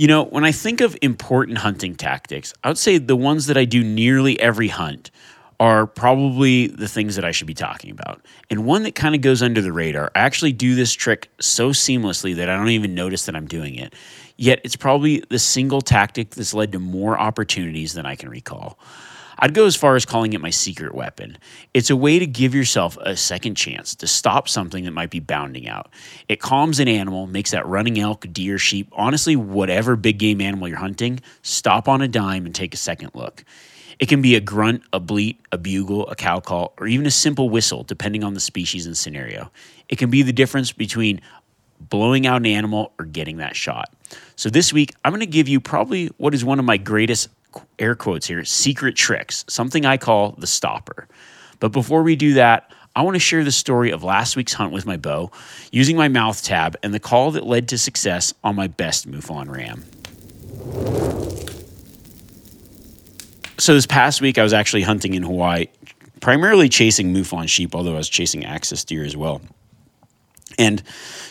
You know, when I think of important hunting tactics, I would say the ones that I do nearly every hunt are probably the things that I should be talking about. And one that kind of goes under the radar, I actually do this trick so seamlessly that I don't even notice that I'm doing it. Yet it's probably the single tactic that's led to more opportunities than I can recall. I'd go as far as calling it my secret weapon. It's a way to give yourself a second chance to stop something that might be bounding out. It calms an animal, makes that running elk, deer, sheep, honestly, whatever big game animal you're hunting, stop on a dime and take a second look. It can be a grunt, a bleat, a bugle, a cow call, or even a simple whistle, depending on the species and scenario. It can be the difference between blowing out an animal or getting that shot. So this week, I'm going to give you probably what is one of my greatest air quotes here, secret tricks, something I call the stopper. But before we do that, I want to share the story of last week's hunt with my bow, using my mouth tab, and the call that led to success on my best Mouflon ram. So, this past week, I was actually hunting in Hawaii, primarily chasing Mouflon sheep, although I was chasing axis deer as well. And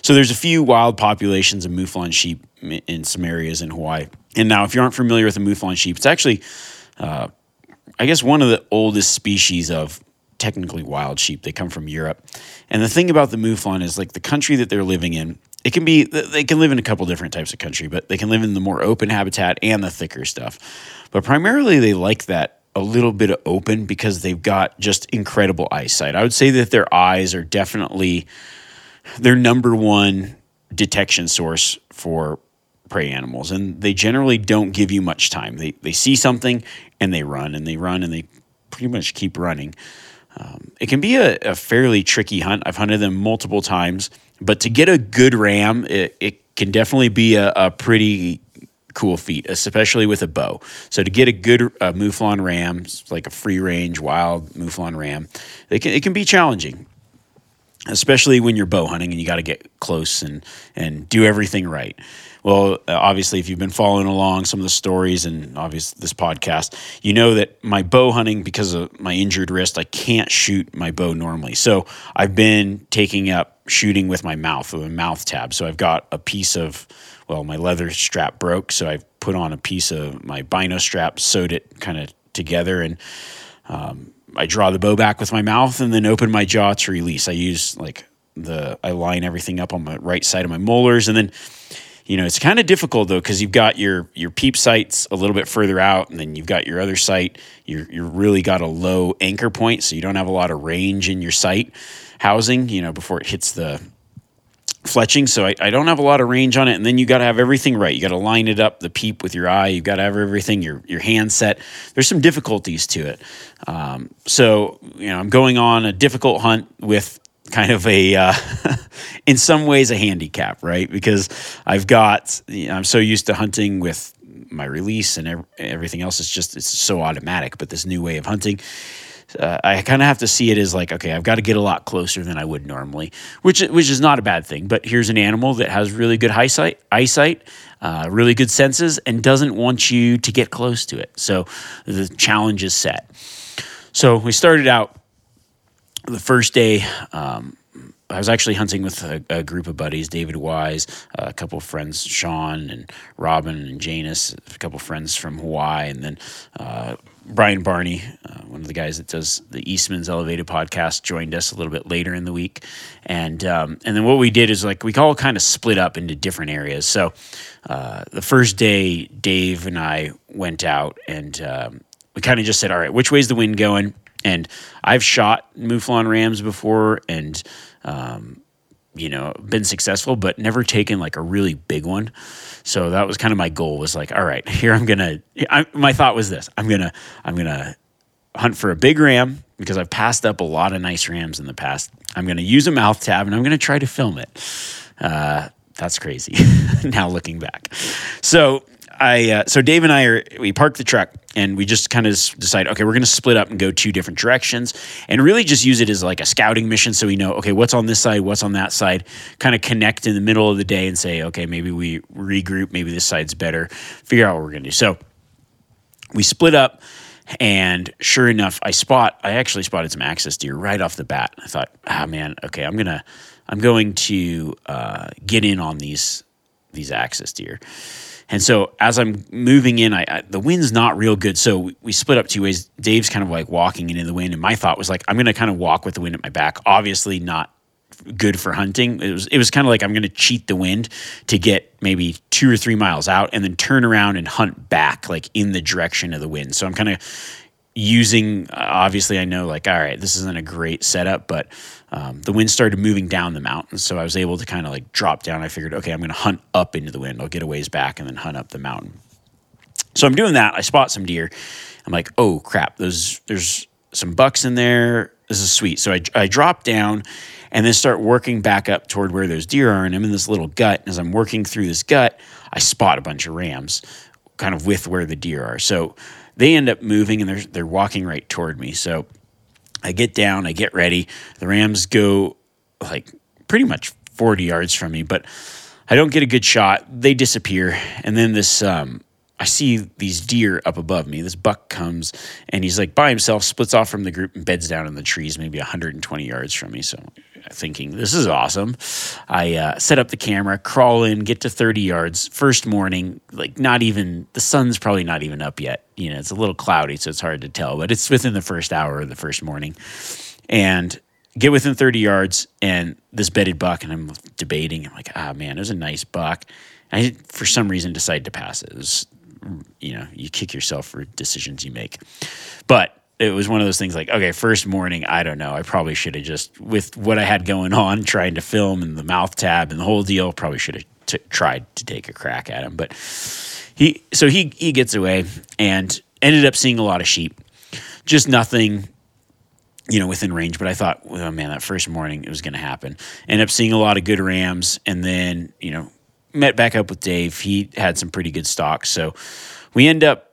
so there's a few wild populations of mouflon sheep in some areas in Hawaii. And now, if you aren't familiar with the mouflon sheep, it's actually, uh, I guess, one of the oldest species of technically wild sheep. They come from Europe. And the thing about the mouflon is like the country that they're living in, it can be, they can live in a couple different types of country, but they can live in the more open habitat and the thicker stuff. But primarily, they like that a little bit of open because they've got just incredible eyesight. I would say that their eyes are definitely their number one detection source for prey animals and they generally don't give you much time. They, they see something and they run and they run and they pretty much keep running. Um, it can be a, a, fairly tricky hunt. I've hunted them multiple times but to get a good ram it, it can definitely be a, a, pretty cool feat especially with a bow. So to get a good uh, mouflon ram like a free range wild mouflon ram it can, it can be challenging especially when you're bow hunting and you got to get close and and do everything right. Well, uh, obviously, if you've been following along some of the stories and obviously this podcast, you know that my bow hunting, because of my injured wrist, I can't shoot my bow normally. So I've been taking up shooting with my mouth, with a mouth tab. So I've got a piece of, well, my leather strap broke. So I've put on a piece of my bino strap, sewed it kind of together, and um, I draw the bow back with my mouth and then open my jaw to release. I use like the I line everything up on my right side of my molars and then you know it's kind of difficult though because you've got your your peep sights a little bit further out and then you've got your other sight you're you're really got a low anchor point so you don't have a lot of range in your sight housing you know before it hits the fletching, so I, I, don't have a lot of range on it. And then you got to have everything right. You got to line it up, the peep with your eye. You've got to have everything, your your hand set. There's some difficulties to it. Um, so you know, I'm going on a difficult hunt with kind of a, uh, in some ways, a handicap, right? Because I've got, you know, I'm so used to hunting with my release and everything else. It's just it's so automatic. But this new way of hunting uh, I kind of have to see it as like, okay, I've got to get a lot closer than I would normally, which which is not a bad thing. But here's an animal that has really good eyesight, eyesight, uh, really good senses, and doesn't want you to get close to it. So the challenge is set. So we started out the first day, um, I was actually hunting with a, a, group of buddies, David Wise, a couple of friends, Sean and Robin and Janus, a couple of friends from Hawaii, and then uh, Brian Barney, uh, one of the guys that does the Eastman's Elevated podcast, joined us a little bit later in the week, and um, and then what we did is like we all kind of split up into different areas. So uh, the first day, Dave and I went out and um, we kind of just said, all right, which way's the wind going? And I've shot Mouflon rams before, and um, you know, been successful, but never taken like a really big one. So that was kind of my goal was like, all right, here I'm gonna. My thought was this: I'm gonna, I'm gonna hunt for a big ram because I've passed up a lot of nice rams in the past. I'm gonna use a mouth tab and I'm gonna try to film it. Uh, that's crazy. now looking back, so I uh, so Dave and I are we park the truck and we just kind of decide okay we're going to split up and go two different directions and really just use it as like a scouting mission so we know okay what's on this side what's on that side kind of connect in the middle of the day and say okay maybe we regroup maybe this side's better figure out what we're going to do. So we split up and sure enough I spot I actually spotted some axis deer right off the bat. I thought ah oh, man okay I'm gonna I'm going to uh, get in on these these axis deer and so as I'm moving in, I, I, the wind's not real good. So we, we, split up two ways. Dave's kind of like walking into the wind, and my thought was like, I'm going to kind of walk with the wind at my back. Obviously, not good for hunting. It was it was kind of like I'm going to cheat the wind to get maybe two or three miles out, and then turn around and hunt back like in the direction of the wind. So I'm kind of using. Obviously, I know like all right, this isn't a great setup, but um, the wind started moving down the mountain. So I was able to kind of like drop down. I figured, okay, I'm going to hunt up into the wind. I'll get a ways back and then hunt up the mountain. So I'm doing that. I spot some deer. I'm like, oh crap, there's there's some bucks in there. This is sweet. So I, I drop down and then start working back up toward where those deer are. And I'm in this little gut. And as I'm working through this gut, I spot a bunch of rams kind of with where the deer are. So they end up moving and they're, they're walking right toward me. So I get down, I get ready. The Rams go like pretty much 40 yards from me, but I don't get a good shot. They disappear. And then this, um, I see these deer up above me. This buck comes and he's like by himself, splits off from the group and beds down in the trees, maybe 120 yards from me. So thinking, this is awesome. I uh, set up the camera, crawl in, get to 30 yards. First morning, like not even, the sun's probably not even up yet. You know, it's a little cloudy, so it's hard to tell, but it's within the first hour of the first morning. And get within 30 yards and this bedded buck, and I'm debating. I'm like, ah, man, it was a nice buck. I, for some reason, decided to pass it. It was, you know, you kick yourself for decisions you make. But it was one of those things like, okay, first morning, I don't know. I probably should have just, with what I had going on, trying to film and the mouth tab and the whole deal, probably should have t- tried to take a crack at him. But he, so he, he gets away and ended up seeing a lot of sheep. Just nothing, you know, within range. But I thought, oh man, that first morning it was going to happen. Ended up seeing a lot of good rams and then, you know, met back up with Dave. He had some pretty good stock. So we end up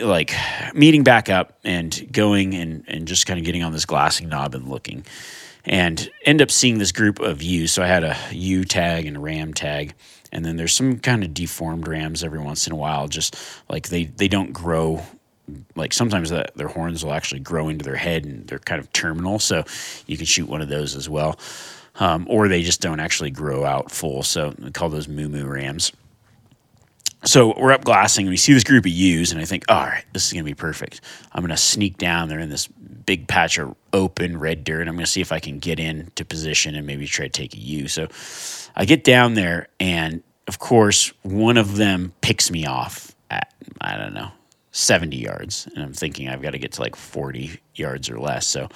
like meeting back up and going and, and just kind of getting on this glassing knob and looking and end up seeing this group of ewes. So I had a ewe tag and a ram tag. And then there's some kind of deformed rams every once in a while, just like they, they don't grow. Like sometimes the, their horns will actually grow into their head and they're kind of terminal. So you can shoot one of those as well. Um, or they just don't actually grow out full. So we call those moo moo rams so we're up glassing and we see this group of ewes and I think, all right, this is going to be perfect. I'm going to sneak down there in this big patch of open red dirt. and I'm going to see if I can get into position and maybe try to take a ewe. So I get down there and of course one of them picks me off at, I don't know, 70 yards. And I'm thinking I've got to get to like 40 yards or less. So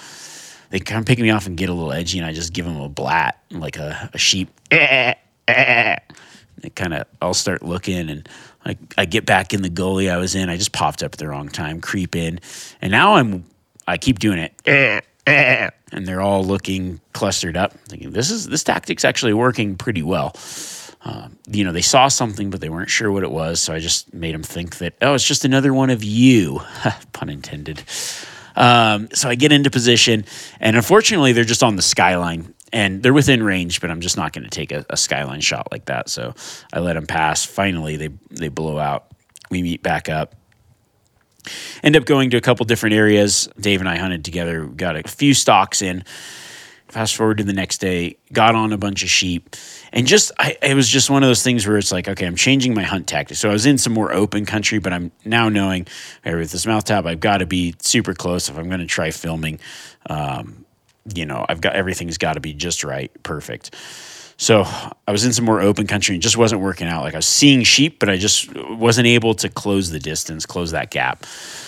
they kind of pick me off and get a little edgy and I just give them a blat like a, a sheep. Eh, eh, eh, it kind of I'll start looking and I, I get back in the gully I was in. I just popped up at the wrong time, creep in, and now I'm I keep doing it, and they're all looking clustered up, thinking this is this tactic's actually working pretty well. Uh, you know, they saw something, but they weren't sure what it was. So I just made them think that, oh, it's just another one of you, pun intended. Um, so I get into position, and unfortunately, they're just on the skyline and they're within range, but I'm just not going to take a, a, skyline shot like that. So I let them pass. Finally, they they blow out. We meet back up, End up going to a couple different areas. Dave and I hunted together, got a few stocks in. Fast forward to the next day, got on a bunch of sheep, and just I, it was just one of those things where it's like, okay, I'm changing my hunt tactics. So I was in some more open country, but I'm now knowing hey, with this mouth tab, I've got to be super close if I'm going to try filming. Um, you know, I've got everything's got to be just right, perfect. So I was in some more open country and just wasn't working out. Like I was seeing sheep, but I just wasn't able to close the distance, close that gap.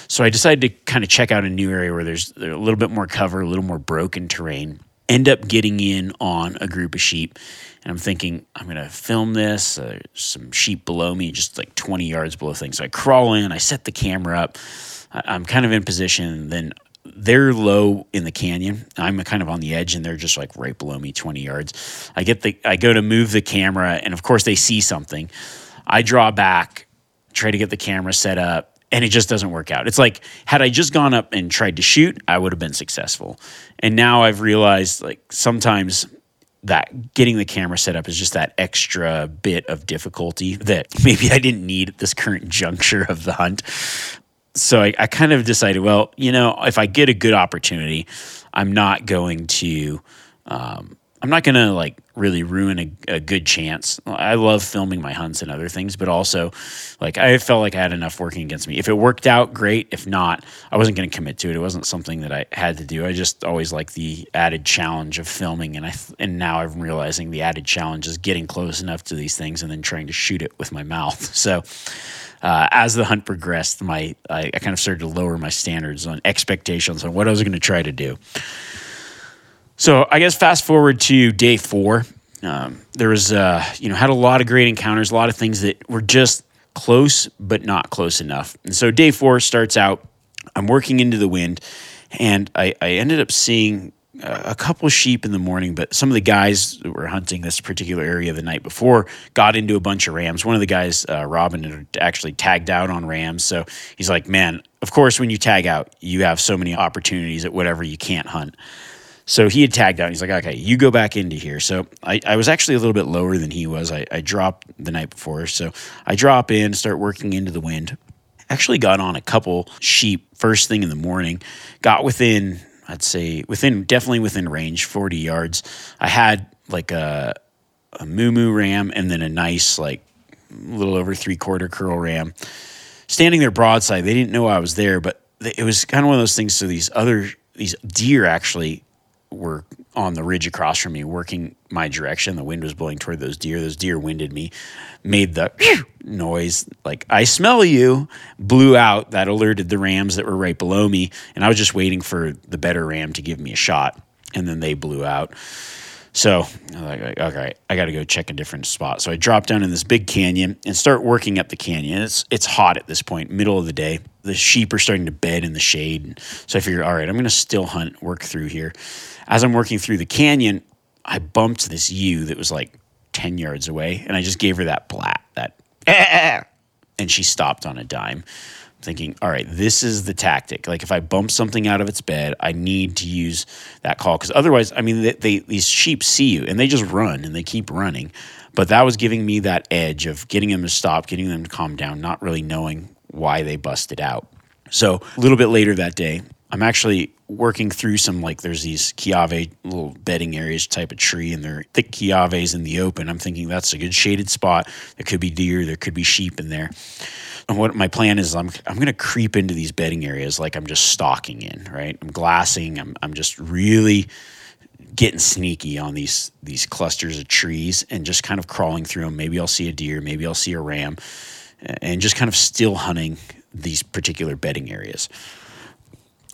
So I decided to kind of check out a new area where there's a little bit more cover, a little more broken terrain. End up getting in on a group of sheep, and I'm thinking I'm gonna film this. Uh, some sheep below me, just like 20 yards below things. So I crawl in, I set the camera up. I'm kind of in position. Then they're low in the canyon. I'm kind of on the edge and they're just like right below me 20 yards. I get the I go to move the camera and of course they see something. I draw back, try to get the camera set up and it just doesn't work out. It's like had I just gone up and tried to shoot, I would have been successful. And now I've realized like sometimes that getting the camera set up is just that extra bit of difficulty that maybe I didn't need at this current juncture of the hunt so I, I, kind of decided, well, you know, if I get a good opportunity, I'm not going to, um, I'm not going to like really ruin a, a, good chance. I love filming my hunts and other things, but also like I felt like I had enough working against me. If it worked out, great. If not, I wasn't going to commit to it. It wasn't something that I had to do. I just always like the added challenge of filming, and I and now I'm realizing the added challenge is getting close enough to these things and then trying to shoot it with my mouth. So uh, as the hunt progressed, my I, I, kind of started to lower my standards on expectations on what I was going to try to do. So I guess fast forward to day four, um, there was uh, you know had a lot of great encounters, a lot of things that were just close but not close enough. And so day four starts out. I'm working into the wind, and I, I ended up seeing a couple sheep in the morning, but some of the guys that were hunting this particular area the night before got into a bunch of rams. One of the guys, uh, Robin, actually tagged out on rams. So he's like, man, of course, when you tag out, you have so many opportunities at whatever you can't hunt. So he had tagged out. He's like, okay, you go back into here. So I, I was actually a little bit lower than he was. I, I dropped the night before. So I drop in, start working into the wind. Actually got on a couple sheep first thing in the morning, got within I'd say within definitely within range, 40 yards. I had like a a moo moo ram and then a nice like little over three quarter curl ram standing there broadside. They didn't know I was there, but it was kind of one of those things. So these other these deer actually were on the ridge across from me, working my direction. The wind was blowing toward those deer. Those deer winded me, made the noise like I smell you, blew out. That alerted the rams that were right below me, and I was just waiting for the better ram to give me a shot, and then they blew out. So I was like, okay, I got to go check a different spot. So I drop down in this big canyon and start working up the canyon. It's it's hot at this point, middle of the day. The sheep are starting to bed in the shade. So I figure, all right, I'm going to still hunt, work through here. As I'm working through the canyon, I bumped this ewe that was like 10 yards away, and I just gave her that blat, that, and she stopped on a dime thinking, all right, this is the tactic. Like if I bump something out of its bed, I need to use that call because otherwise, I mean, they, they, these sheep see you and they just run and they keep running. But that was giving me that edge of getting them to stop, getting them to calm down, not really knowing why they busted out. So a little bit later that day, I'm actually working through some like there's these kiawe little bedding areas type of tree and they're thick kiawes in the open. I'm thinking that's a good shaded spot. There could be deer, there could be sheep in there And what my plan is I'm I'm gonna creep into these bedding areas like I'm just stalking in, right? I'm glassing, I'm I'm just really getting sneaky on these these clusters of trees and just kind of crawling through them. Maybe I'll see a deer, maybe I'll see a ram, and just kind of still hunting these particular bedding areas.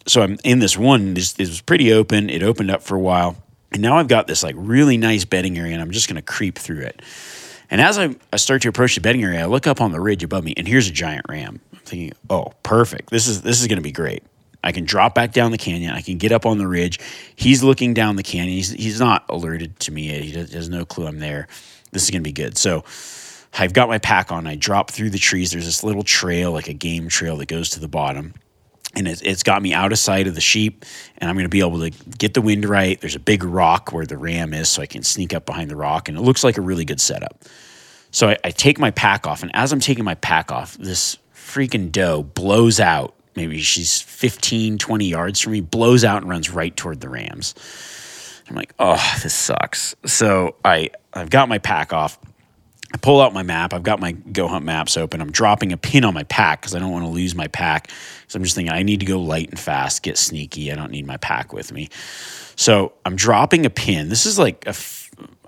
So I'm in this one. This, this was pretty open. It opened up for a while, and now I've got this like really nice bedding area, and I'm just going to creep through it. And as I, I start to approach the bedding area, I look up on the ridge above me, and here's a giant ram. I'm thinking, oh, perfect. This is this is going to be great. I can drop back down the canyon. I can get up on the ridge. He's looking down the canyon. He's, he's not alerted to me. He has no clue I'm there. This is going to be good. So I've got my pack on. I drop through the trees. There's this little trail, like a game trail that goes to the bottom. And it, it's got me out of sight of the sheep, and I'm going to be able to get the wind right. There's a big rock where the ram is, so I can sneak up behind the rock, and it looks like a really good setup. So I, I take my pack off, and as I'm taking my pack off, this freaking doe blows out maybe she's 15, 20 yards from me, blows out and runs right toward the rams. I'm like, oh, this sucks. So I I've got my pack off. I pull out my map. I've got my Go Hunt maps open. I'm dropping a pin on my pack because I don't want to lose my pack. So I'm just thinking I need to go light and fast, get sneaky. I don't need my pack with me. So I'm dropping a pin. This is like a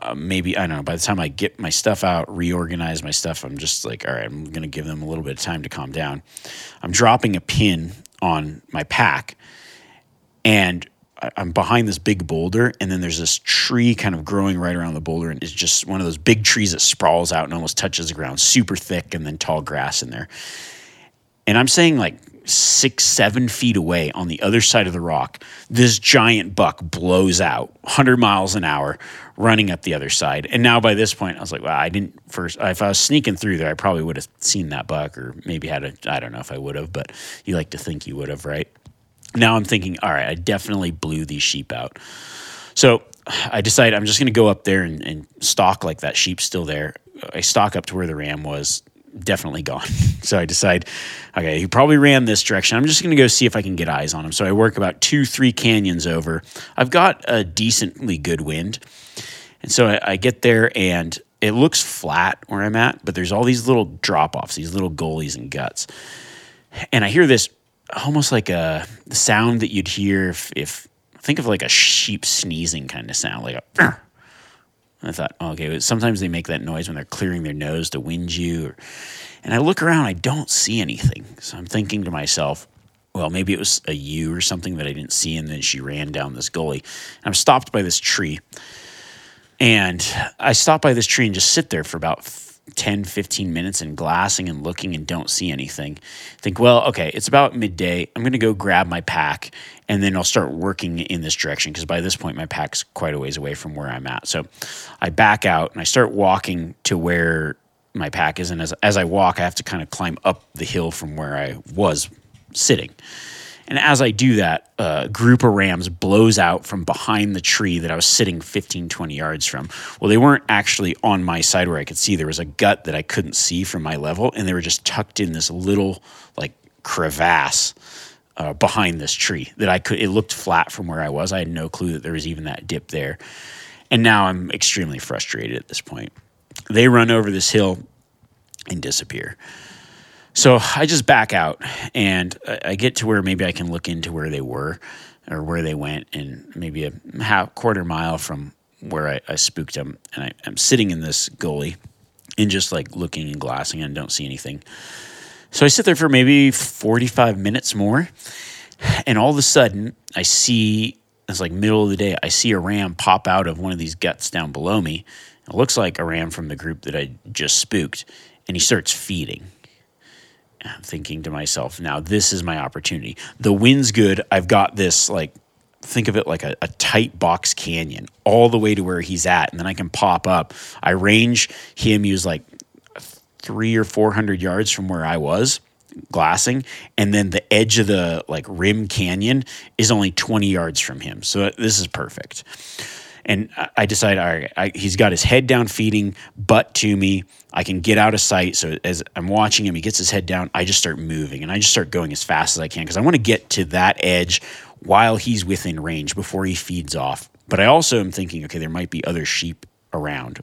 uh, maybe I don't know. By the time I get my stuff out, reorganize my stuff, I'm just like, all right, I'm going to give them a little bit of time to calm down. I'm dropping a pin on my pack, and I'm behind this big boulder, and then there's this tree kind of growing right around the boulder, and it's just one of those big trees that sprawls out and almost touches the ground, super thick, and then tall grass in there. And I'm saying like six, seven feet away on the other side of the rock, this giant buck blows out 100 miles an hour running up the other side. And now by this point, I was like, well, I didn't first, if I was sneaking through there, I probably would have seen that buck or maybe had a, I don't know if I would have, but you like to think you would have, right? Now I'm thinking, all right, I definitely blew these sheep out. So I decide I'm just going to go up there and, and stalk like that sheep's still there. I stalk up to where the ram was, definitely gone. so I decide, okay, he probably ran this direction. I'm just going to go see if I can get eyes on him. So I work about two, three canyons over. I've got a decently good wind. And so I, I get there and it looks flat where I'm at, but there's all these little drop offs, these little gullies and guts. And I hear this almost like a sound that you'd hear if, if think of like a sheep sneezing kind of sound, like a. I thought, okay, sometimes they make that noise when they're clearing their nose to wind you. Or, and I look around, I don't see anything. So I'm thinking to myself, well, maybe it was a ewe or something that I didn't see, and then she ran down this gully. I'm stopped by this tree. And I stop by this tree and just sit there for about 10, 15 minutes and glassing and looking and don't see anything. Think, well, okay, it's about midday. I'm going to go grab my pack and then I'll start working in this direction because by this point, my pack's quite a ways away from where I'm at. So I back out and I start walking to where my pack is. And as, as I walk, I have to kind of climb up the hill from where I was sitting. And as I do that, a group of rams blows out from behind the tree that I was sitting 15, 20 yards from. Well, they weren't actually on my side where I could see. There was a gut that I couldn't see from my level, and they were just tucked in this little, like, crevasse uh, behind this tree that I could. It looked flat from where I was. I had no clue that there was even that dip there. And now I'm extremely frustrated at this point. They run over this hill and disappear. So I just back out and I get to where maybe I can look into where they were or where they went, and maybe a half quarter mile from where I, I spooked them. And I, I'm sitting in this gully and just like looking and glassing and don't see anything. So I sit there for maybe 45 minutes more. And all of a sudden, I see it's like middle of the day. I see a ram pop out of one of these guts down below me. It looks like a ram from the group that I just spooked, and he starts feeding. I'm thinking to myself, now this is my opportunity. The wind's good. I've got this like think of it like a, a, tight box canyon all the way to where he's at, and then I can pop up. I range him. He was like three or four hundred yards from where I was glassing, and then the edge of the like rim canyon is only twenty yards from him. So uh, this is perfect. And I decide, all right, I, he's got his head down feeding, butt to me. I can get out of sight. So as I'm watching him, he gets his head down. I just start moving and I just start going as fast as I can because I want to get to that edge while he's within range before he feeds off. But I also am thinking, okay, there might be other sheep around.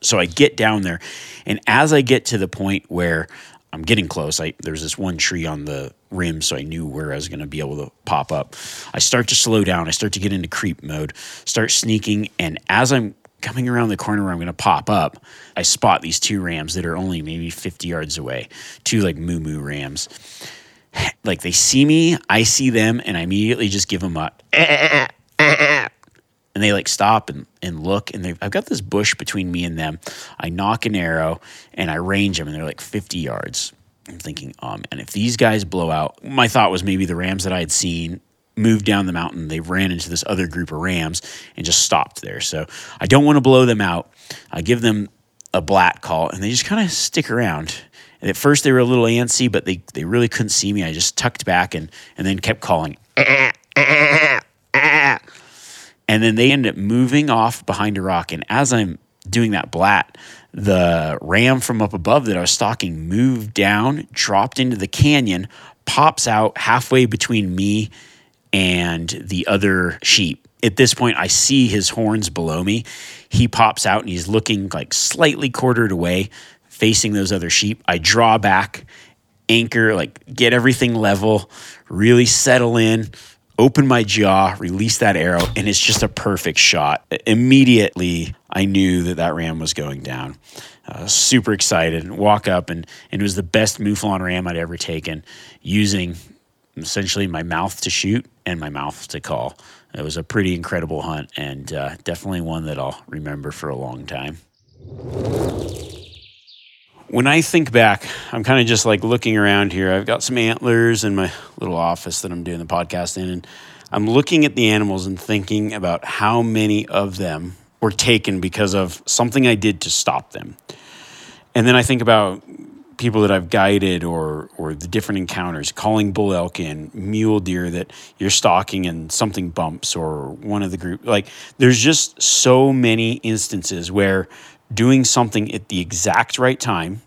So I get down there, and as I get to the point where I'm getting close. I there's this one tree on the rim, so I knew where I was going to be able to pop up. I start to slow down. I start to get into creep mode, start sneaking, and as I'm coming around the corner where I'm going to pop up, I spot these two rams that are only maybe 50 yards away. Two like moo moo rams. Like they see me, I see them, and I immediately just give them a and they like stop and, and look and they've, I've got this bush between me and them. I knock an arrow and I range them and they're like 50 yards. I'm thinking, um, and if these guys blow out, my thought was maybe the rams that I had seen moved down the mountain. They ran into this other group of rams and just stopped there. So I don't want to blow them out. I give them a blat call and they just kind of stick around. And at first they were a little antsy, but they, they really couldn't see me. I just tucked back and, and then kept calling. And then they end up moving off behind a rock. And as I'm doing that blat, the ram from up above that I was stalking moved down, dropped into the canyon, pops out halfway between me and the other sheep. At this point, I see his horns below me. He pops out and he's looking like slightly quartered away, facing those other sheep. I draw back, anchor, like get everything level, really settle in, open my jaw, release that arrow, and it's just a perfect shot. Immediately, I knew that that ram was going down. Uh, super excited, walk up, and, and it was the best Mouflon ram I'd ever taken using essentially my mouth to shoot and my mouth to call. It was a pretty incredible hunt and uh, definitely one that I'll remember for a long time. When I think back, I'm kind of just like looking around here. I've got some antlers in my little office that I'm doing the podcast in, and I'm looking at the animals and thinking about how many of them were taken because of something I did to stop them. And then I think about people that I've guided or or the different encounters, calling bull elk in, mule deer that you're stalking and something bumps or one of the group. Like there's just so many instances where doing something at the exact right time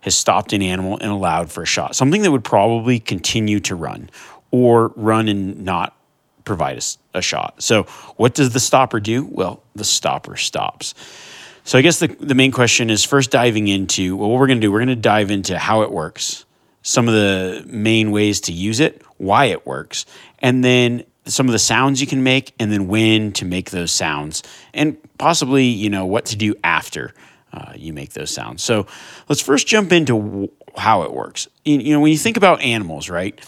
has stopped an animal and allowed for a shot. Something that would probably continue to run or run and not provide a, a shot. So what does the stopper do? Well, the stopper stops. So I guess the, the main question is first diving into well, what we're going to do, we're going to dive into how it works, some of the main ways to use it, why it works, and then some of the sounds you can make, and then when to make those sounds, and possibly, you know, what to do after uh, you make those sounds. So let's first jump into how it works. You, you know, when you think about animals, right?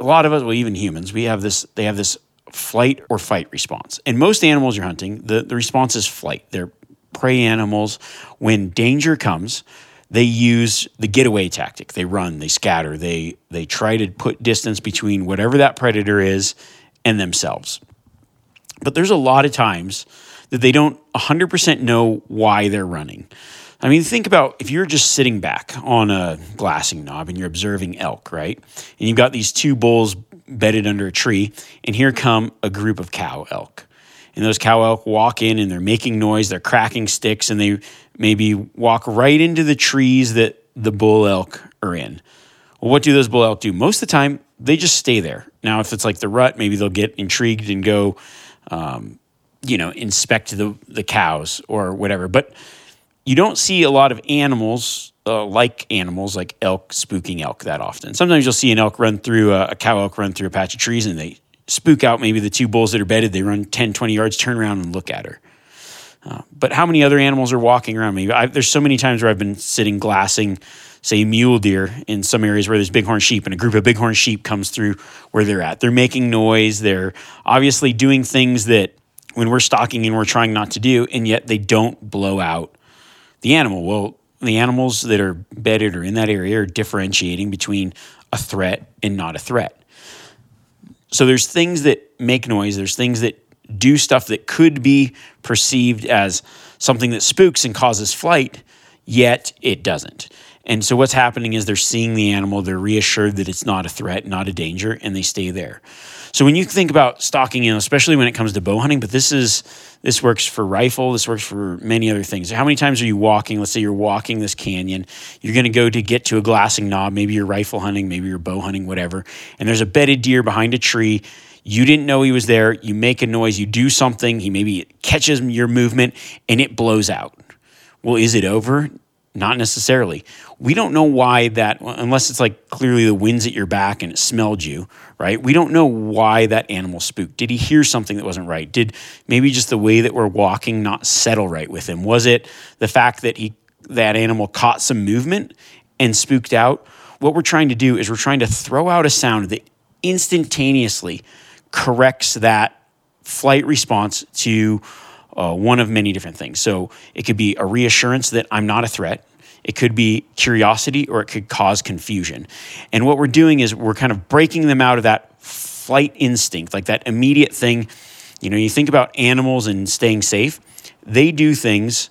A lot of us, well, even humans, we have this, they have this flight or fight response. And most animals you're hunting, the, the response is flight. They're prey animals, when danger comes, they use the getaway tactic. They run, they scatter, they they try to put distance between whatever that predator is and themselves. But there's a lot of times that they don't 100% know why they're running. I mean, think about if you're just sitting back on a glassing knob and you're observing elk, right? And you've got these two bulls bedded under a tree, and here come a group of cow elk and those cow elk walk in and they're making noise, they're cracking sticks, and they maybe walk right into the trees that the bull elk are in. Well, what do those bull elk do? Most of the time, they just stay there. Now, if it's like the rut, maybe they'll get intrigued and go, um, you know, inspect the the cows or whatever. But you don't see a lot of animals uh, like animals like elk spooking elk that often. Sometimes you'll see an elk run through a, a cow elk run through a patch of trees and they spook out maybe the two bulls that are bedded. They run 10, 20 yards, turn around and look at her. Uh, but how many other animals are walking around me? I, there's so many times where I've been sitting glassing, say, mule deer in some areas where there's bighorn sheep, and a group of bighorn sheep comes through where they're at. They're making noise. They're obviously doing things that when we're stalking and we're trying not to do, and yet they don't blow out the animal. Well, the animals that are bedded or in that area are differentiating between a threat and not a threat. So there's things that make noise, there's things that do stuff that could be perceived as something that spooks and causes flight, yet it doesn't. And so what's happening is they're seeing the animal, they're reassured that it's not a threat, not a danger, and they stay there. So when you think about stalking, you know, especially when it comes to bow hunting, but this is this works for rifle, this works for many other things. How many times are you walking? Let's say you're walking this canyon, you're to go to get to a glassing knob, maybe you're rifle hunting, maybe you're bow hunting, whatever, and there's a bedded deer behind a tree. You didn't know he was there. You make a noise, you do something, he maybe catches your movement and it blows out. Well, is it over? Not necessarily. We don't know why that, unless it's like clearly the wind's at your back and it smelled you, right? We don't know why that animal spooked. Did he hear something that wasn't right? Did maybe just the way that we're walking not settle right with him? Was it the fact that he that animal caught some movement and spooked out? What we're trying to do is we're trying to throw out a sound that instantaneously corrects that flight response to uh, one of many different things. So it could be a reassurance that I'm not a threat. It could be curiosity or it could cause confusion. And what we're doing is we're kind of breaking them out of that flight instinct, like that immediate thing. You know, you think about animals and staying safe, they do things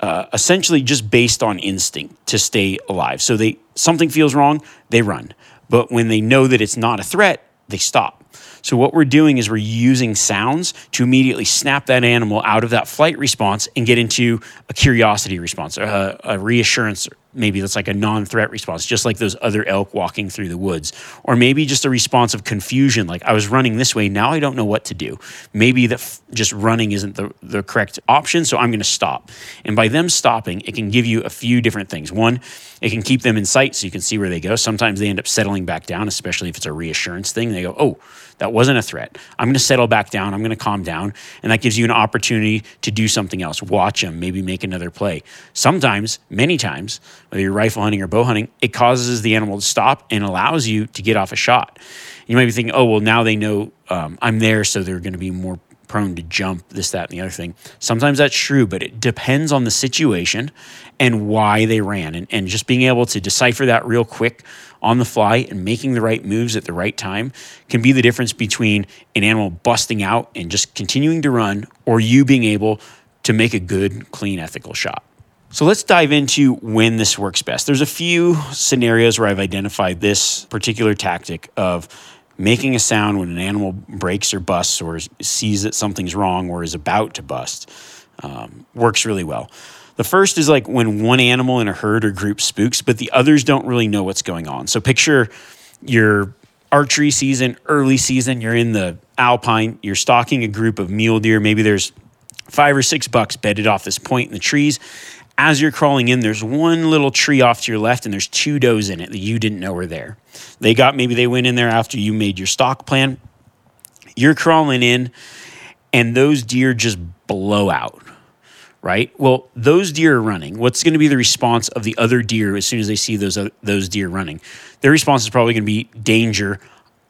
uh, essentially just based on instinct to stay alive. So they something feels wrong, they run. But when they know that it's not a threat, they stop. So, what we're doing is we're using sounds to immediately snap that animal out of that flight response and get into a curiosity response, a, a reassurance maybe that's like a non-threat response just like those other elk walking through the woods or maybe just a response of confusion like i was running this way now i don't know what to do maybe that f- just running isn't the, the correct option so i'm going to stop and by them stopping it can give you a few different things one it can keep them in sight so you can see where they go sometimes they end up settling back down especially if it's a reassurance thing they go oh that wasn't a threat. I'm going to settle back down. I'm going to calm down. And that gives you an opportunity to do something else. Watch them, maybe make another play. Sometimes, many times, whether you're rifle hunting or bow hunting, it causes the animal to stop and allows you to get off a shot. You might be thinking, oh, well, now they know um, I'm there, so they're going to be more prone to jump, this, that, and the other thing. Sometimes that's true, but it depends on the situation and why they ran. And, and just being able to decipher that real quick on the fly and making the right moves at the right time can be the difference between an animal busting out and just continuing to run or you being able to make a good, clean, ethical shot. So let's dive into when this works best. There's a few scenarios where I've identified this particular tactic of making a sound when an animal breaks or busts or sees that something's wrong or is about to bust um, works really well. The first is like when one animal in a herd or group spooks, but the others don't really know what's going on. So picture your archery season, early season, you're in the alpine, you're stalking a group of mule deer. Maybe there's five or six bucks bedded off this point in the trees. As you're crawling in, there's one little tree off to your left, and there's two does in it that you didn't know were there. They got maybe they went in there after you made your stock plan. You're crawling in, and those deer just blow out right? Well, those deer are running. What's going to be the response of the other deer as soon as they see those uh, those deer running? Their response is probably going to be danger.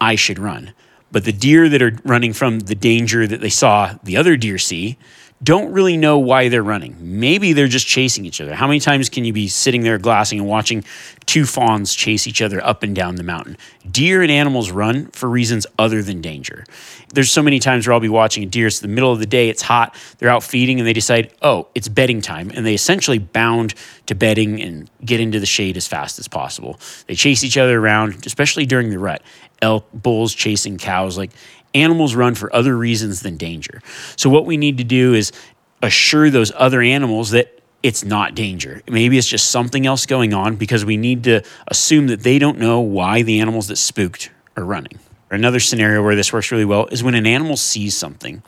I should run. But the deer that are running from the danger that they saw the other deer see don't really know why they're running. Maybe they're just chasing each other. How many times can you be sitting there glassing and watching two fawns chase each other up and down the mountain? Deer and animals run for reasons other than danger. There's so many times where I'll be watching a deer, it's the middle of the day, it's hot, they're out feeding, and they decide, oh, it's bedding time. And they essentially bound to bedding and get into the shade as fast as possible. They chase each other around, especially during the rut. Elk, bulls chasing cows. Like animals run for other reasons than danger. So, what we need to do is assure those other animals that it's not danger. Maybe it's just something else going on because we need to assume that they don't know why the animals that spooked are running. Another scenario where this works really well is when an animal sees something.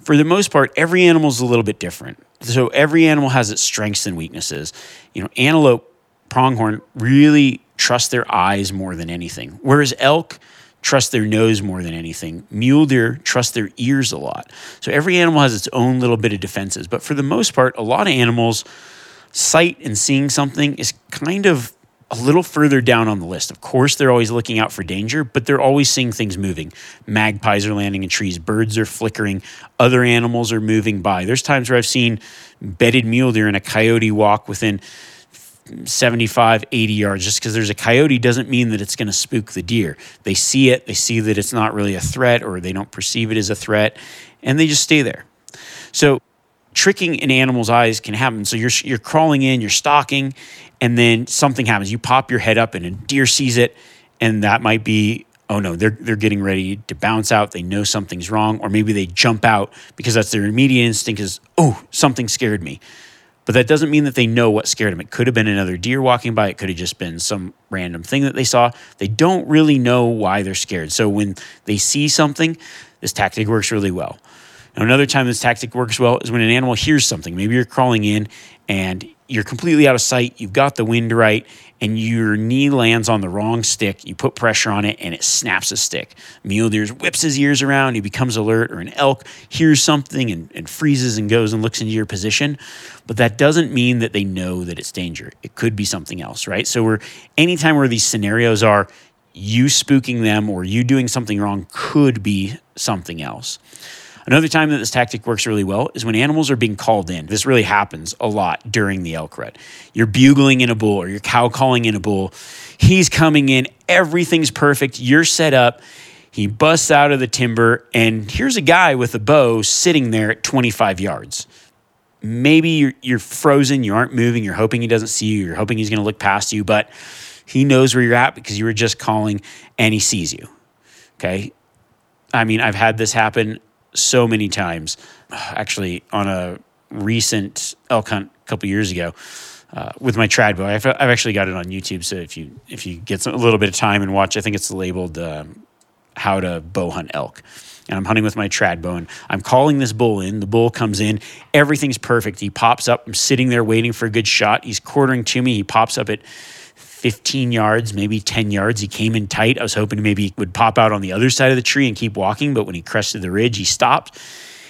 For the most part, every animal is a little bit different. So every animal has its strengths and weaknesses. You know, antelope, pronghorn really trust their eyes more than anything, whereas elk trust their nose more than anything. Mule deer trust their ears a lot. So every animal has its own little bit of defenses. But for the most part, a lot of animals, sight and seeing something is kind of a little further down on the list. Of course, they're always looking out for danger, but they're always seeing things moving. Magpies are landing in trees, birds are flickering, other animals are moving by. There's times where I've seen bedded mule deer and a coyote walk within 75, 80 yards. Just because there's a coyote doesn't mean that it's going to spook the deer. They see it, they see that it's not really a threat, or they don't perceive it as a threat, and they just stay there. So, tricking an animal's eyes can happen. So, you're, you're crawling in, you're stalking, and then something happens. You pop your head up, and a deer sees it, and that might be oh no, they're they're getting ready to bounce out. They know something's wrong, or maybe they jump out because that's their immediate instinct is, oh, something scared me. But that doesn't mean that they know what scared them. It could have been another deer walking by. It could have just been some random thing that they saw. They don't really know why they're scared. So when they see something, this tactic works really well. Now, another time this tactic works well is when an animal hears something. Maybe you're crawling in and you're completely out of sight. You've got the wind right, and your knee lands on the wrong stick. You put pressure on it, and it snaps a stick. Mule deer whips his ears around. He becomes alert, or an elk hears something and, and freezes and goes and looks into your position. But that doesn't mean that they know that it's danger. It could be something else, right? So we're anytime where these scenarios are, you spooking them or you doing something wrong could be something else. Another time that this tactic works really well is when animals are being called in. This really happens a lot during the elk rut. You're bugling in a bull or you're cow calling in a bull. He's coming in, everything's perfect. You're set up. He busts out of the timber, and here's a guy with a bow sitting there at 25 yards. Maybe you're, you're frozen, you aren't moving, you're hoping he doesn't see you, you're hoping he's to look past you, but he knows where you're at because you were just calling and he sees you. Okay. I mean, I've had this happen so many times. Actually, on a recent elk hunt a couple years ago, uh, with my trad bow. I've, I've actually got it on YouTube. So if you if you get some, a little bit of time and watch, I think it's labeled um, "How to Bow Hunt Elk." And I'm hunting with my trad bow, and I'm calling this bull in. The bull comes in, everything's perfect. He pops up. I'm sitting there waiting for a good shot. He's quartering to me. He pops up at 15 yards, maybe 10 yards. He came in tight. I was hoping maybe he would pop out on the other side of the tree and keep walking, but when he crested the ridge, he stopped.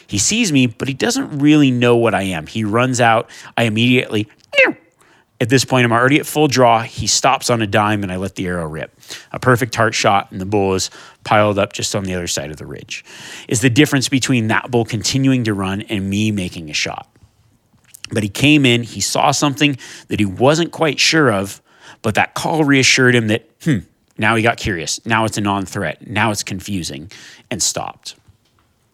He sees me, but he doesn't really know what I am. He runs out. I immediately at this point, I'm already at full draw. He stops on a dime and I let the arrow rip. A perfect heart shot, and the bull is piled up just on the other side of the ridge. Is the difference between that bull continuing to run and me making a shot. But he came in, he saw something that he wasn't quite sure of, but that call reassured him that, hmm, now he got curious. Now it's a non threat. Now it's confusing and stopped.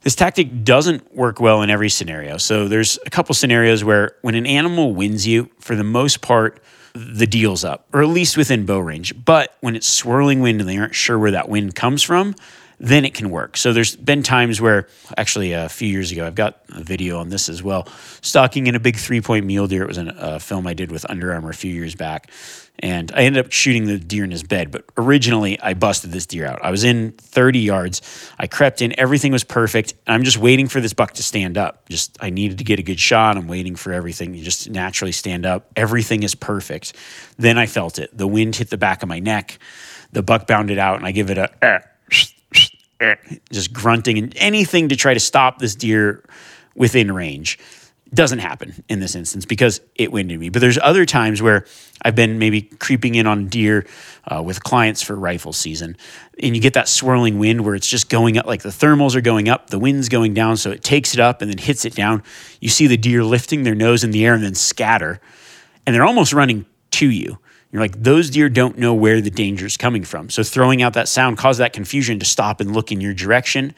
This tactic doesn't work well in every scenario. So there's a couple scenarios where when an animal wins you, for the most part, the deal's up, or at least within bow range. But when it's swirling wind and they aren't sure where that wind comes from, then it can work. So there's been times where, actually, a few years ago, I've got a video on this as well. Stalking in a big three point mule deer. It was a film I did with Under Armour a few years back. And I ended up shooting the deer in his bed. But originally, I busted this deer out. I was in 30 yards. I crept in. Everything was perfect. I'm just waiting for this buck to stand up. Just, I needed to get a good shot. I'm waiting for everything. You just naturally stand up. Everything is perfect. Then I felt it. The wind hit the back of my neck. The buck bounded out, and I give it a. Eh, just grunting and anything to try to stop this deer within range doesn't happen in this instance because it winded me. But there's other times where I've been maybe creeping in on deer uh, with clients for rifle season, and you get that swirling wind where it's just going up, like the thermals are going up, the wind's going down, so it takes it up and then hits it down. You see the deer lifting their nose in the air and then scatter, and they're almost running to you. You're like, those deer don't know where the danger is coming from. So throwing out that sound caused that confusion to stop and look in your direction,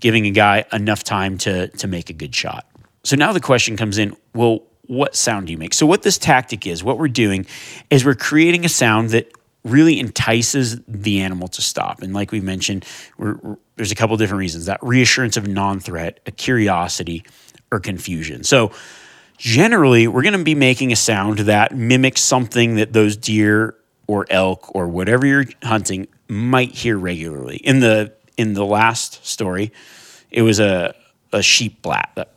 giving a guy enough time to, to make a good shot. So now the question comes in well, what sound do you make? So, what this tactic is, what we're doing is we're creating a sound that really entices the animal to stop. And like we mentioned, we're, we're, there's a couple different reasons that reassurance of non threat, a curiosity, or confusion. So, generally, we're going to be making a sound that mimics something that those deer or elk or whatever you're hunting might hear regularly. In the in the last story, it was a a sheep blat.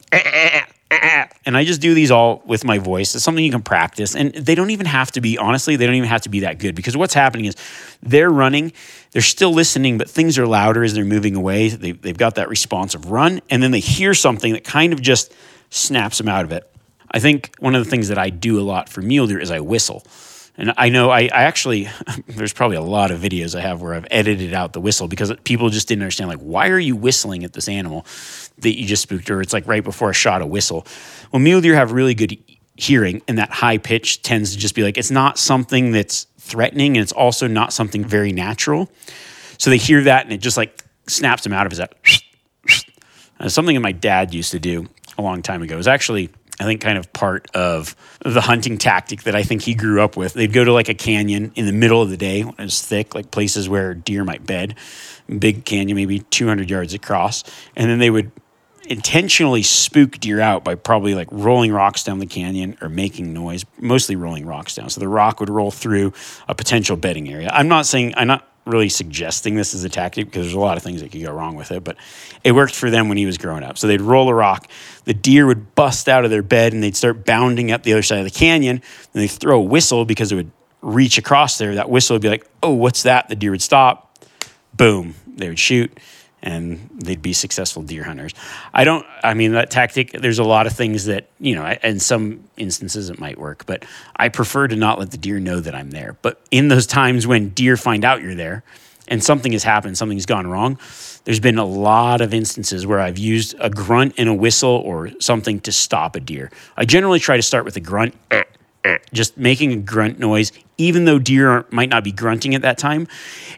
And I just do these all with my voice. It's something you can practice. And they don't even have to be, honestly, they don't even have to be that good because what's happening is they're running, they're still listening, but things are louder as they're moving away. They, they've got that responsive run. And then they hear something that kind of just snaps them out of it. I think one of the things that I do a lot for mule is I whistle. And I know I, I, actually, there's probably a lot of videos I have where I've edited out the whistle because people just didn't understand, like, why are you whistling at this animal that you just spooked? Or it's like right before a shot, a whistle. Well, mule deer have really good hearing, and that high pitch tends to just be like, it's not something that's threatening, and it's also not something very natural. So they hear that, and it just like snaps them out of it. That something that my dad used to do a long time ago. It was actually I think kind of part of the hunting tactic that I think he grew up with. They'd go to like a canyon in the middle of the day when it's thick, like places where deer might bed, big canyon, maybe 200 yards across, and then they would intentionally spook deer out by probably like rolling rocks down the canyon or making noise, mostly rolling rocks down. So the rock would roll through a potential bedding area. I'm not saying I'm not really suggesting this as a tactic because there's a lot of things that could go wrong with it, but it worked for them when he was growing up. So they'd roll a rock, the deer would bust out of their bed and they'd start bounding up the other side of the canyon. And they'd throw a whistle because it would reach across there. That whistle would be like, oh, what's that? The deer would stop. Boom. They would shoot and they'd be successful deer hunters. I don't, I mean, that tactic, there's a lot of things that, you know, in some instances it might work, but I prefer to not let the deer know that I'm there. But in those times when deer find out you're there and something has happened, something's gone wrong, there's been a lot of instances where I've used a grunt and a whistle or something to stop a deer. I generally try to start with a grunt, just making a grunt noise, even though deer might not be grunting at that time.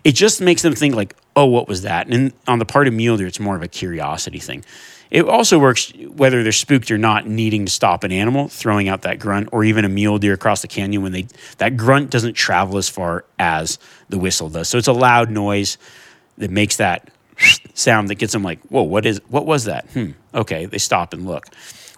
It just makes them think, like, oh, what was that? And on the part of mule deer, it's more of a curiosity thing. It also works whether they're spooked or not, needing to stop an animal, throwing out that grunt, or even a mule deer across the canyon when they that grunt doesn't travel as far as the whistle does. So it's a loud noise that makes that sound that gets them like, whoa, what is what was that? Hmm. Okay, they stop and look.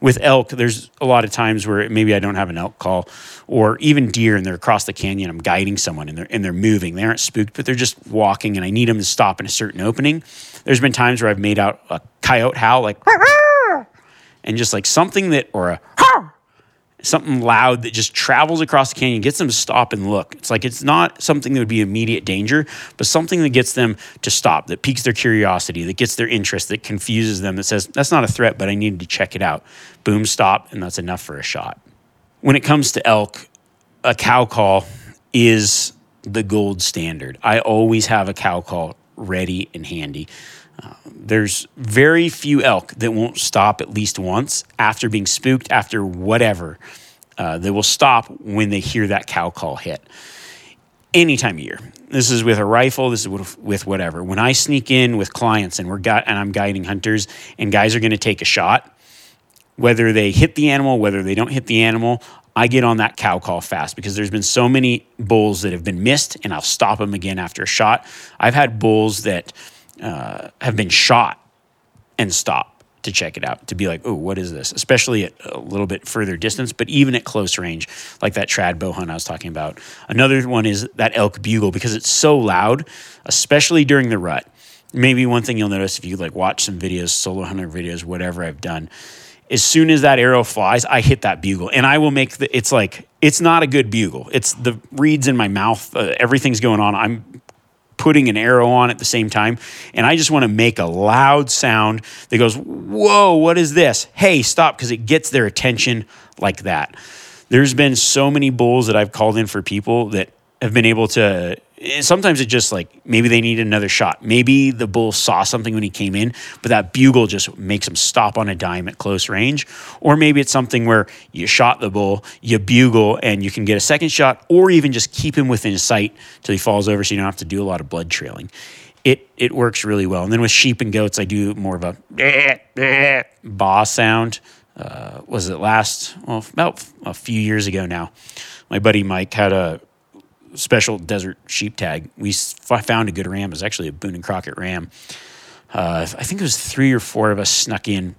With elk, there's a lot of times where maybe I don't have an elk call, or even deer, and they're across the canyon. I'm guiding someone, and they're and they're moving. They aren't spooked, but they're just walking, and I need them to stop in a certain opening. There's been times where I've made out a coyote howl, like, and just like something that, or a something loud that just travels across the canyon, gets them to stop and look. It's like it's not something that would be immediate danger, but something that gets them to stop, that piques their curiosity, that gets their interest, that confuses them, that says, that's not a threat, but I need to check it out. Boom, stop, and that's enough for a shot. When it comes to elk, a cow call is the gold standard. I always have a cow call ready and handy. There's very few elk that won't stop at least once after being spooked, after whatever. Uh, they will stop when they hear that cow call hit. Any time of year. This is with a rifle. This is with, with whatever. When I sneak in with clients and we're and I'm guiding hunters and guys are going to take a shot, whether they hit the animal, whether they don't hit the animal, I get on that cow call fast because there's been so many bulls that have been missed and I'll stop them again after a shot. I've had bulls that uh, have been shot and stop to check it out to be like, oh, what is this? Especially at a little bit further distance, but even at close range, like that trad bow hunt I was talking about. Another one is that elk bugle because it's so loud, especially during the rut. Maybe one thing you'll notice if you like watch some videos, solo hunter videos, whatever I've done, as soon as that arrow flies, I hit that bugle and I will make the, it's like, it's not a good bugle. It's the reeds in my mouth, uh, everything's going on. I'm putting an arrow on at the same time. And I just want to make a loud sound that goes, Whoa, what is this? Hey, stop, because it gets their attention like that. There's been so many bulls that I've called in for people that have been able to sometimes it just like maybe they need another shot. Maybe the bull saw something when he came in, but that bugle just makes him stop on a dime at close range. Or maybe it's something where you shot the bull, you bugle, and you can get a second shot, or even just keep him within sight till he falls over so you don't have to do a lot of blood trailing. It, it works really well. And then with sheep and goats, I do more of a baa sound. Uh, was it last, well, about a few years ago now? My buddy Mike had a special desert sheep tag. We found a good ram. It was actually a Boone and Crockett ram. Uh, I think it was three or four of us snuck in.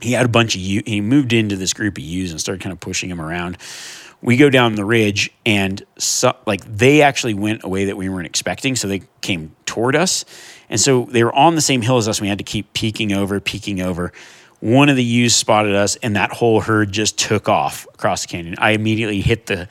He had a bunch of you. He moved into this group of ewes and started kind of pushing him around. We go down the ridge, and so, like they actually went a way that we weren't expecting. So they came toward us, and so they were on the same hill as us. And we had to keep peeking over, peeking over one of the ewes spotted us and that whole herd just took off across the canyon. I immediately hit the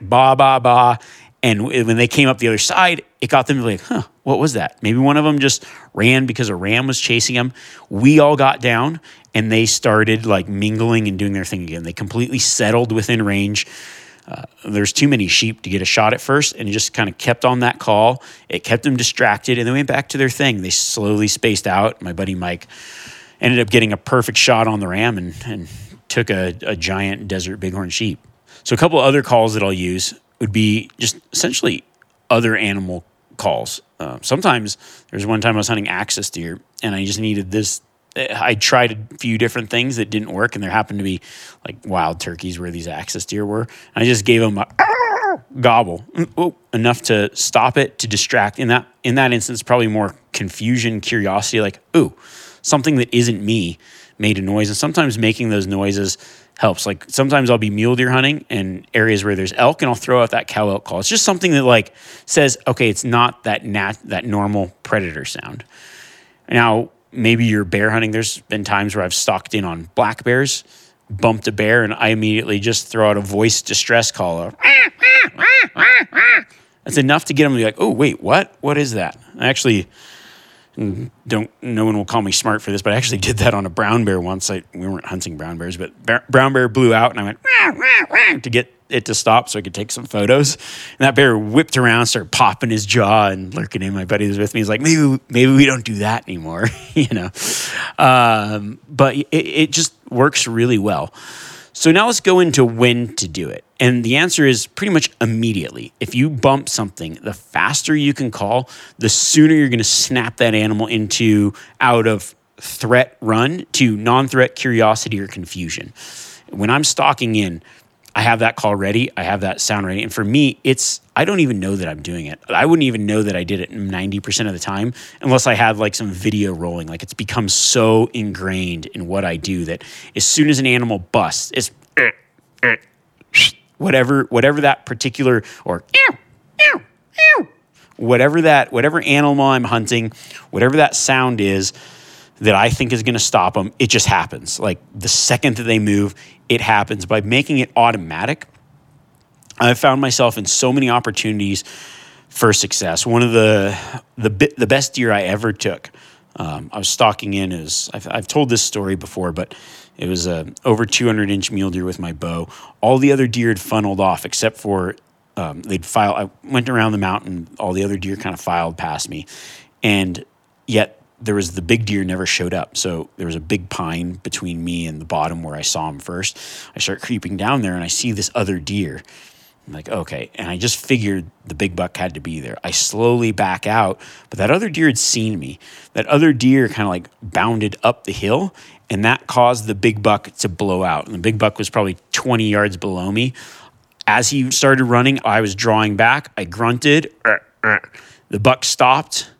ba ba ba. And when they came up the other side, it got them like, huh, what was that? Maybe one of them just ran because a ram was chasing them. We all got down and they started like mingling and doing their thing again. They completely settled within range. Uh, there's too many sheep to get a shot at first, and it just kind of kept on that call. It kept them distracted, and they went back to their thing. They slowly spaced out. My buddy Mike ended up getting a perfect shot on the ram and, and took a, a giant desert bighorn sheep. So a couple other calls that I'll use would be just essentially other animal calls. Uh, sometimes there's one time I was hunting axis deer and I just needed this. I tried a few different things that didn't work, and there happened to be like wild turkeys where these axis deer were. I just gave them a gobble oh, enough to stop it to distract. In that in that instance, probably more confusion, curiosity, like ooh, something that isn't me made a noise. And sometimes making those noises helps. Like sometimes I'll be mule deer hunting in areas where there's elk and I'll throw out that cow elk call. It's just something that like says, okay, it's not that nat that normal predator sound. Now, maybe you're bear hunting. There's been times where I've stalked in on black bears, bumped a bear, and I immediately just throw out a voice distress call. That's enough to get them to be like, oh, wait, what? What is that? I actually don't no one will call me smart for this, but I actually did that on a brown bear once. I, we weren't hunting brown bears, but brown bear blew out, and I went rah, rah, rah, to get it to stop so I could take some photos. And that bear whipped around, started popping his jaw and lurking in. My buddy was with me. He's like, maybe maybe we don't do that anymore, you know. Um, but it, it just works really well. So now let's go into when to do it. And the answer is pretty much immediately. If you bump something, the faster you can call, the sooner you're going to snap that animal into out of threat run to non threat curiosity or confusion. When I'm stalking in, I have that call ready. I have that sound ready. And for me, it's, I don't even know that I'm doing it. I wouldn't even know that I did it 90% of the time unless I had like some video rolling. Like it's become so ingrained in what I do that as soon as an animal busts, it's whatever, whatever that particular or whatever that, whatever animal I'm hunting, whatever that sound is, that I think is going to stop them, it just happens. Like the second that they move, it happens. By making it automatic, I've found myself in so many opportunities for success. One of the the the best deer I ever took, um, I was stalking in is I've, I've, told this story before, but it was a over 200 inch mule deer with my bow. All the other deer had funneled off except for um, they'd file. I went around the mountain. All the other deer kind of filed past me, and yet there was the big deer never showed up. So there was a big pine between me and the bottom where I saw him first. I start creeping down there and I see this other deer. I'm like, okay. And I just figured the big buck had to be there. I slowly back out, but that other deer had seen me. That other deer kind of like bounded up the hill, and that caused the big buck to blow out. And the big buck was probably 20 yards below me. As he started running, I was drawing back. I grunted. The buck stopped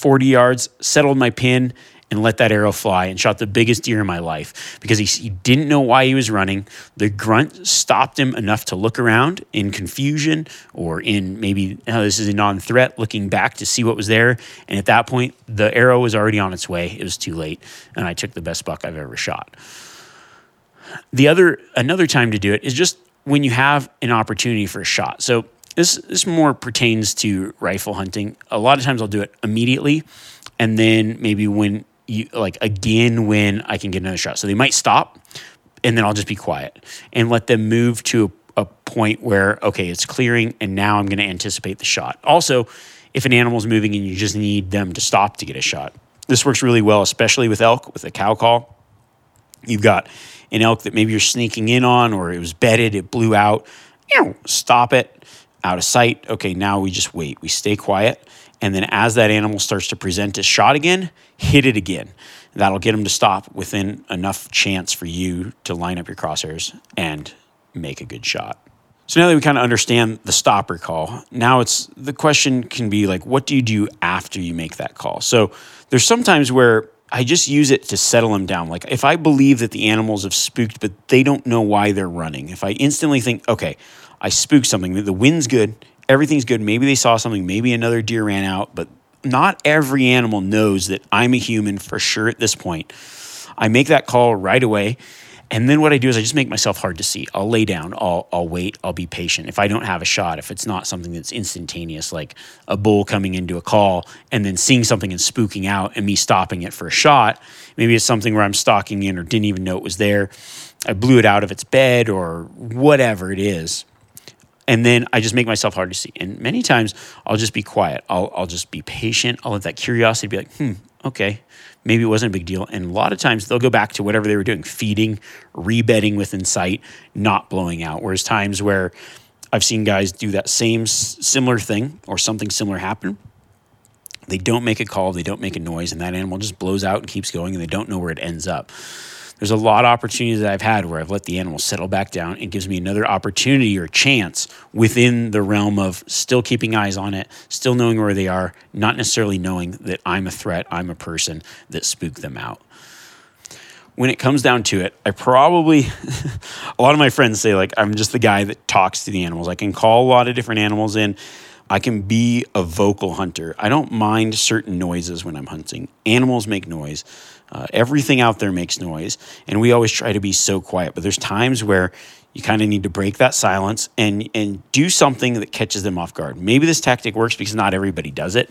40 yards, settled my pin, and let that arrow fly and shot the biggest deer in my life because he, he didn't know why he was running. The grunt stopped him enough to look around in confusion or in maybe, oh, this is a non threat, looking back to see what was there. And at that point, the arrow was already on its way. It was too late. And I took the best buck I've ever shot. The other, another time to do it is just when you have an opportunity for a shot. So this this more pertains to rifle hunting. A lot of times I'll do it immediately, and then maybe when you like again when I can get another shot. So they might stop, and then I'll just be quiet and let them move to a, a point where okay, it's clearing, and now I'm going to anticipate the shot. Also, if an animal's moving and you just need them to stop to get a shot, this works really well, especially with elk with a cow call. You've got an elk that maybe you're sneaking in on, or it was bedded, it blew out. You know, stop it out of sight. Okay, now we just wait. We stay quiet. And then as that animal starts to present its shot again, hit it again. That'll get them to stop within enough chance for you to line up your crosshairs and make a good shot. So now that we kind of understand the stopper call, now it's the question can be like, what do you do after you make that call? So there's sometimes where I just use it to settle them down. Like if I believe that the animals have spooked, but they don't know why they're running, if I instantly think, okay, I spooked something. The wind's good. Everything's good. Maybe they saw something. Maybe another deer ran out, but not every animal knows that I'm a human for sure at this point. I make that call right away. And then what I do is I just make myself hard to see. I'll lay down, I'll, I'll wait, I'll be patient. If I don't have a shot, if it's not something that's instantaneous, like a bull coming into a call and then seeing something and spooking out and me stopping it for a shot, maybe it's something where I'm stalking in or didn't even know it was there. I blew it out of its bed or whatever it is and then I just make myself hard to see. And many times I'll just be quiet. I'll, I'll just be patient. I'll let that curiosity be like, hmm, okay, maybe it wasn't a big deal. And a lot of times they'll go back to whatever they were doing, feeding, rebedding within sight, not blowing out. Whereas times where I've seen guys do that same similar thing or something similar happen, they don't make a call, they don't make a noise, and that animal just blows out and keeps going, and they don't know where it ends up there's a lot of opportunities that I've had where I've let the animal settle back down. and gives me another opportunity or chance within the realm of still keeping eyes on it, still knowing where they are, not necessarily knowing that I'm a threat, I'm a person that spooked them out. When it comes down to it, I probably, a lot of my friends say, like, I'm just the guy that talks to the animals. I can call a lot of different animals in. I can be a vocal hunter. I don't mind certain noises when I'm hunting. Animals make noise. Uh, everything out there makes noise, and we always try to be so quiet. But there's times where you kind of need to break that silence and and do something that catches them off guard. Maybe this tactic works because not everybody does it,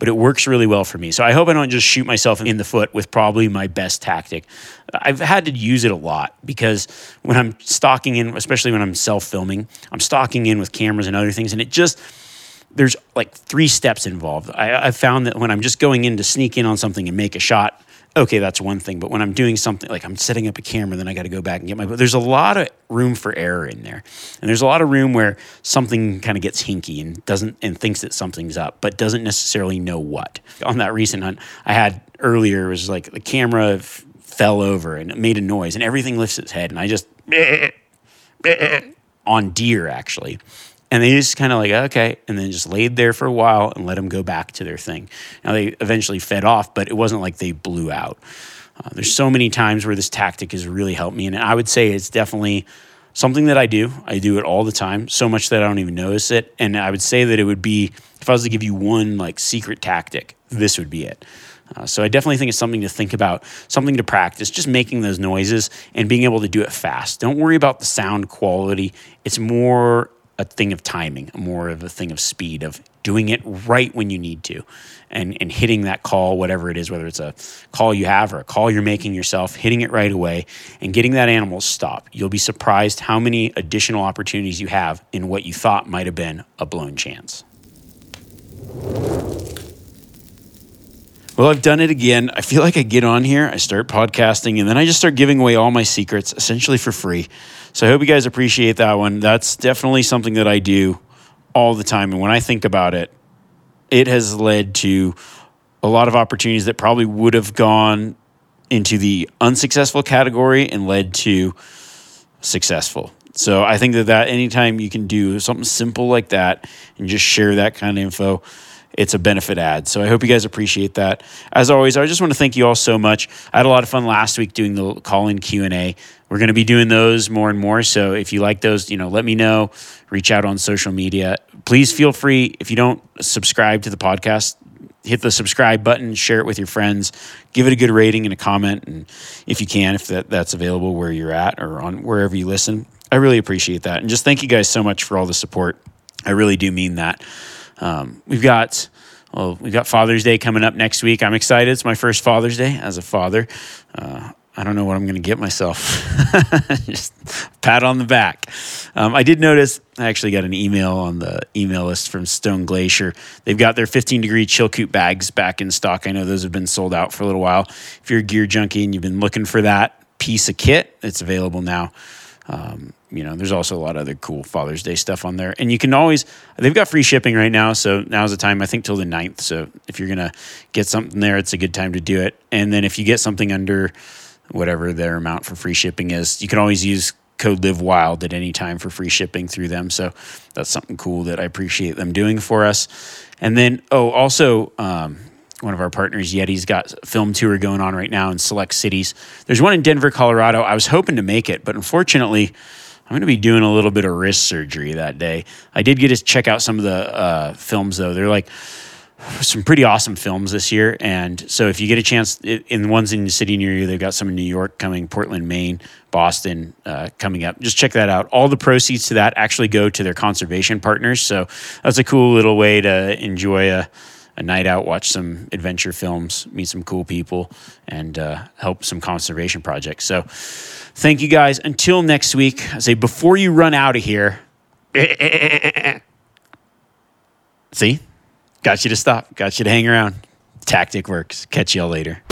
but it works really well for me. So I hope I don't just shoot myself in the foot with probably my best tactic. I've had to use it a lot because when I'm stalking in, especially when I'm self filming, I'm stalking in with cameras and other things, and it just there's like three steps involved. I, I found that when I'm just going in to sneak in on something and make a shot, okay, that's one thing. But when I'm doing something like I'm setting up a camera, then I got to go back and get my. But There's a lot of room for error in there, and there's a lot of room where something kind of gets hinky and doesn't and thinks that something's up, but doesn't necessarily know what. On that recent hunt I had earlier, was like the camera f- fell over and it made a noise, and everything lifts its head, and I just on deer actually. And they just kind of like, okay, and then just laid there for a while and let them go back to their thing. Now they eventually fed off, but it wasn't like they blew out. Uh, there's so many times where this tactic has really helped me. And I would say it's definitely something that I do. I do it all the time, so much that I don't even notice it. And I would say that it would be, if I was to give you one like secret tactic, this would be it. Uh, so I definitely think it's something to think about, something to practice, just making those noises and being able to do it fast. Don't worry about the sound quality. It's more a thing of timing, more of a thing of speed, of doing it right when you need to and, and hitting that call, whatever it is, whether it's a call you have or a call you're making yourself, hitting it right away and getting that animal to stop. You'll be surprised how many additional opportunities you have in what you thought might have been a blown chance. Well, I've done it again. I feel like I get on here, I start podcasting, and then I just start giving away all my secrets essentially for free. So I hope you guys appreciate that one. That's definitely something that I do all the time. And when I think about it, it has led to a lot of opportunities that probably would have gone into the unsuccessful category and led to successful. So I think that that anytime you can do something simple like that and just share that kind of info, it's a benefit ad. So I hope you guys appreciate that. As always, I just want to thank you all so much. I had a lot of fun last week doing the call-in Q&A. We're going to be doing those more and more. So if you like those, you know, let me know. Reach out on social media. Please feel free if you don't subscribe to the podcast, hit the subscribe button, share it with your friends, give it a good rating and a comment and if you can if that, that's available where you're at or on wherever you listen. I really appreciate that. And just thank you guys so much for all the support. I really do mean that. Um, we've got well, we've got Father's Day coming up next week. I'm excited. It's my first Father's Day as a father. Uh, I don't know what I'm going to get myself. Just pat on the back. Um, I did notice, I actually got an email on the email list from Stone Glacier. They've got their 15 degree Chilkoot bags back in stock. I know those have been sold out for a little while. If you're a gear junkie and you've been looking for that piece of kit, it's available now. Um, you know, there's also a lot of other cool Father's Day stuff on there. And you can always, they've got free shipping right now. So now's the time, I think, till the 9th. So if you're going to get something there, it's a good time to do it. And then if you get something under whatever their amount for free shipping is, you can always use code live wild at any time for free shipping through them. So that's something cool that I appreciate them doing for us. And then, oh, also, um, one of our partners, Yeti's got film tour going on right now in select cities. There's one in Denver, Colorado. I was hoping to make it, but unfortunately, I'm going to be doing a little bit of wrist surgery that day. I did get to check out some of the uh, films, though. They're like some pretty awesome films this year. And so if you get a chance, in the ones in the city near you, they've got some in New York coming, Portland, Maine, Boston uh, coming up. Just check that out. All the proceeds to that actually go to their conservation partners. So that's a cool little way to enjoy a a night out, watch some adventure films, meet some cool people, and uh, help some conservation projects. So, thank you guys. Until next week, I say before you run out of here, see, got you to stop, got you to hang around. Tactic works. Catch y'all later.